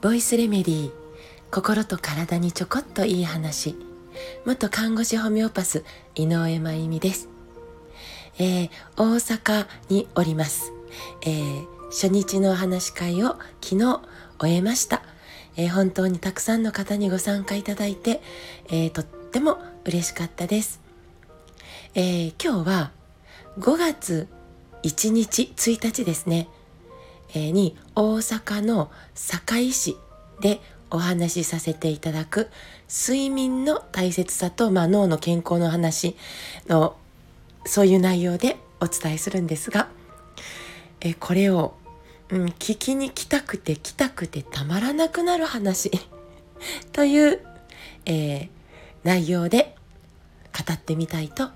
ボイスレメディー心と体にちょこっといい話。元看護師ホメオパス井上真由美です、えー、大阪におります、えー、初日のお話し会を昨日終えました、えー、本当にたくさんの方にご参加いただいて、えとっても嬉しかったです、え今日は5月1日1日ですねえに大阪の堺市でお話しさせていただく睡眠の大切さと、まあ、脳の健康の話のそういう内容でお伝えするんですがえこれを、うん、聞きに来たくて来たくてたまらなくなる話 という、えー、内容で語ってみたいと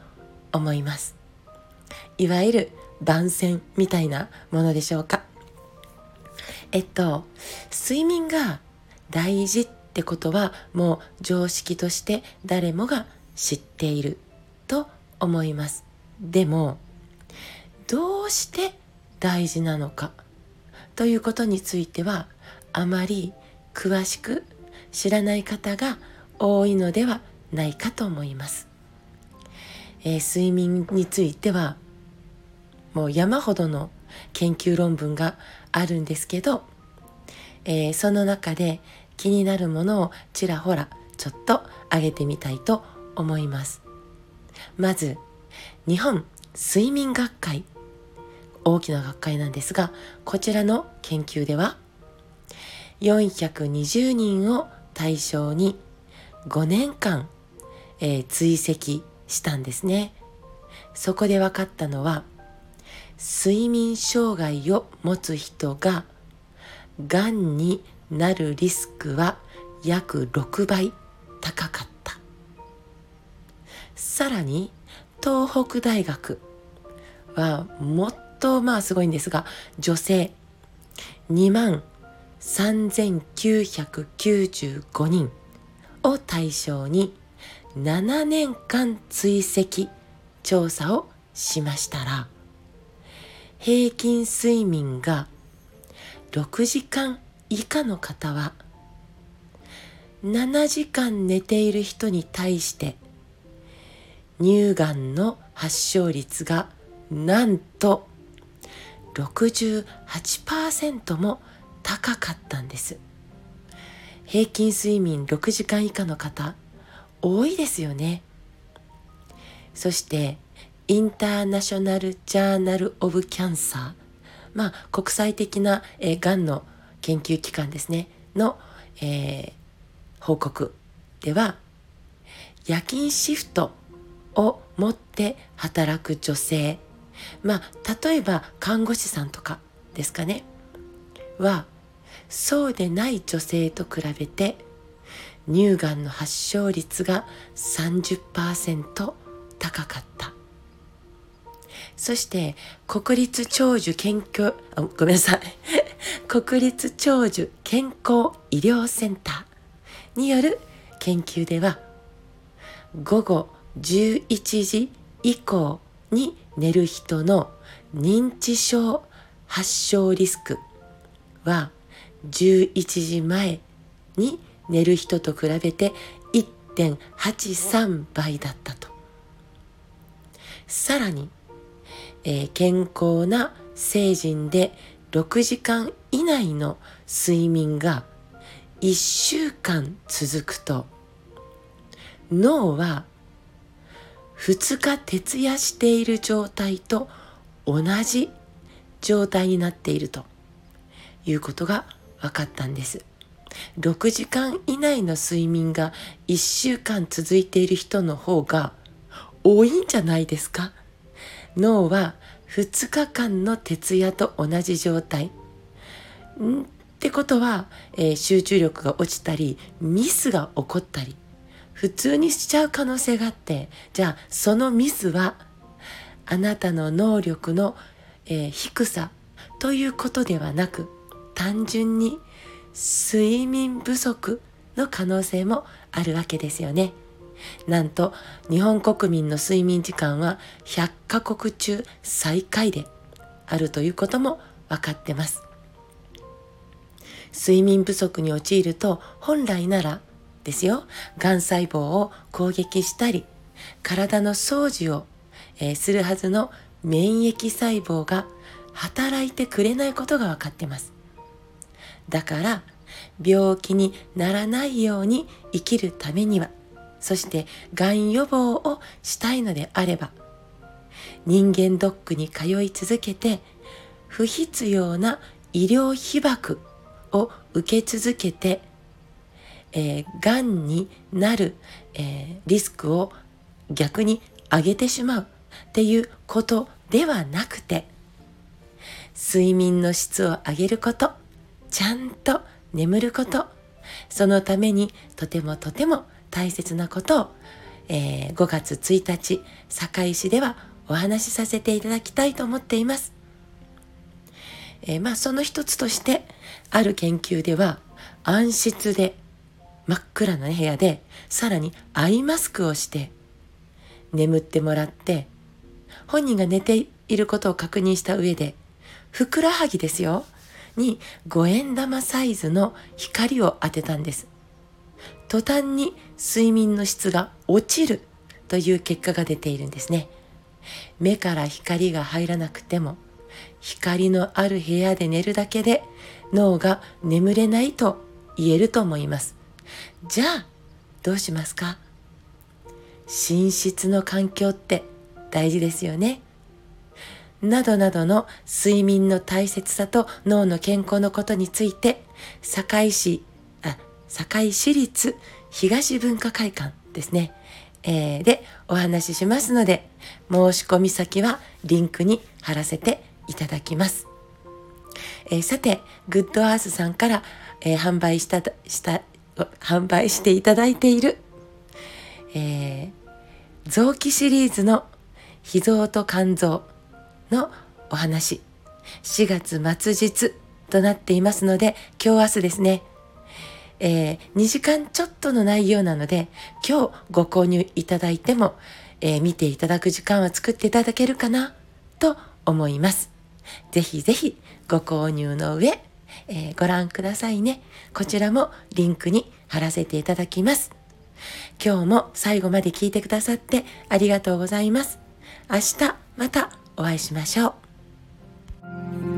思います。いわゆる番宣みたいなものでしょうか？えっと、睡眠が大事ってことはもう常識として誰もが知っていると思います。でも、どうして大事なのか？ということについてはあまり詳しく知らない方が多いのではないかと思います。えー、睡眠についてはもう山ほどの研究論文があるんですけど、えー、その中で気になるものをちらほらちょっと挙げてみたいと思います。まず、日本睡眠学会。大きな学会なんですが、こちらの研究では、420人を対象に5年間、えー、追跡したんですね。そこで分かったのは、睡眠障害を持つ人ががんになるリスクは約6倍高かった。さらに東北大学はもっとまあすごいんですが女性。2万3995人を対象に7年間追跡調査をしましたら平均睡眠が6時間以下の方は7時間寝ている人に対して乳がんの発症率がなんと68%も高かったんです。平均睡眠6時間以下の方多いですよね。そしてインターナショナル・ジャーナル・オブ・キャンサー、まあ、国際的な、えー、がんの研究機関ですね、の、えー、報告では、夜勤シフトを持って働く女性、まあ、例えば看護師さんとかですかね、は、そうでない女性と比べて、乳がんの発症率が30%高かった。そして国立長寿健康あごめんなさい。国立長寿健康医療センターによる研究では午後11時以降に寝る人の認知症発症リスクは11時前に寝る人と比べて1.83倍だったと。さらにえー、健康な成人で6時間以内の睡眠が1週間続くと脳は2日徹夜している状態と同じ状態になっているということが分かったんです。6時間以内の睡眠が1週間続いている人の方が多いんじゃないですか？脳は2日間の徹夜と同じ状態。んってことは、えー、集中力が落ちたり、ミスが起こったり、普通にしちゃう可能性があって、じゃあそのミスは、あなたの能力の、えー、低さということではなく、単純に睡眠不足の可能性もあるわけですよね。なんと日本国民の睡眠時間は100カ国中最下位であるということも分かってます。睡眠不足に陥ると本来ならですよがん細胞を攻撃したり体の掃除を、えー、するはずの免疫細胞が働いてくれないことが分かってます。だから病気にならないように生きるためにはそしてがん予防をしたいのであれば人間ドックに通い続けて不必要な医療被爆を受け続けて、えー、がんになる、えー、リスクを逆に上げてしまうっていうことではなくて睡眠の質を上げることちゃんと眠ることそのためにとてもとても大切なことを、えー、5月1日堺市ではお話しさせていただきたいと思っています。えー、まあその一つとしてある研究では暗室で真っ暗な、部屋でさらにアイマスクをして眠ってもらって本人が寝ていることを確認した上でふくらはぎですよに五円玉サイズの光を当てたんです。途端に睡眠の質が落ちるという結果が出ているんですね。目から光が入らなくても光のある部屋で寝るだけで脳が眠れないと言えると思います。じゃあどうしますか？寝室の環境って大事ですよね。などなどの睡眠の大切さと脳の健康のことについて、堺市、あ、堺市立東文化会館ですね。えー、でお話ししますので、申し込み先はリンクに貼らせていただきます。えー、さて、グッドアースさんから、えー、販売した、した、販売していただいているえー、臓器シリーズの脾臓と肝臓のお話4月末日となっていますので今日明日ですね、えー、2時間ちょっとの内容なので今日ご購入いただいても、えー、見ていただく時間は作っていただけるかなと思います。ぜひぜひご購入の上、えー、ご覧くださいね。こちらもリンクに貼らせていただきます。今日も最後まで聞いてくださってありがとうございます。明日またお会いしましょう。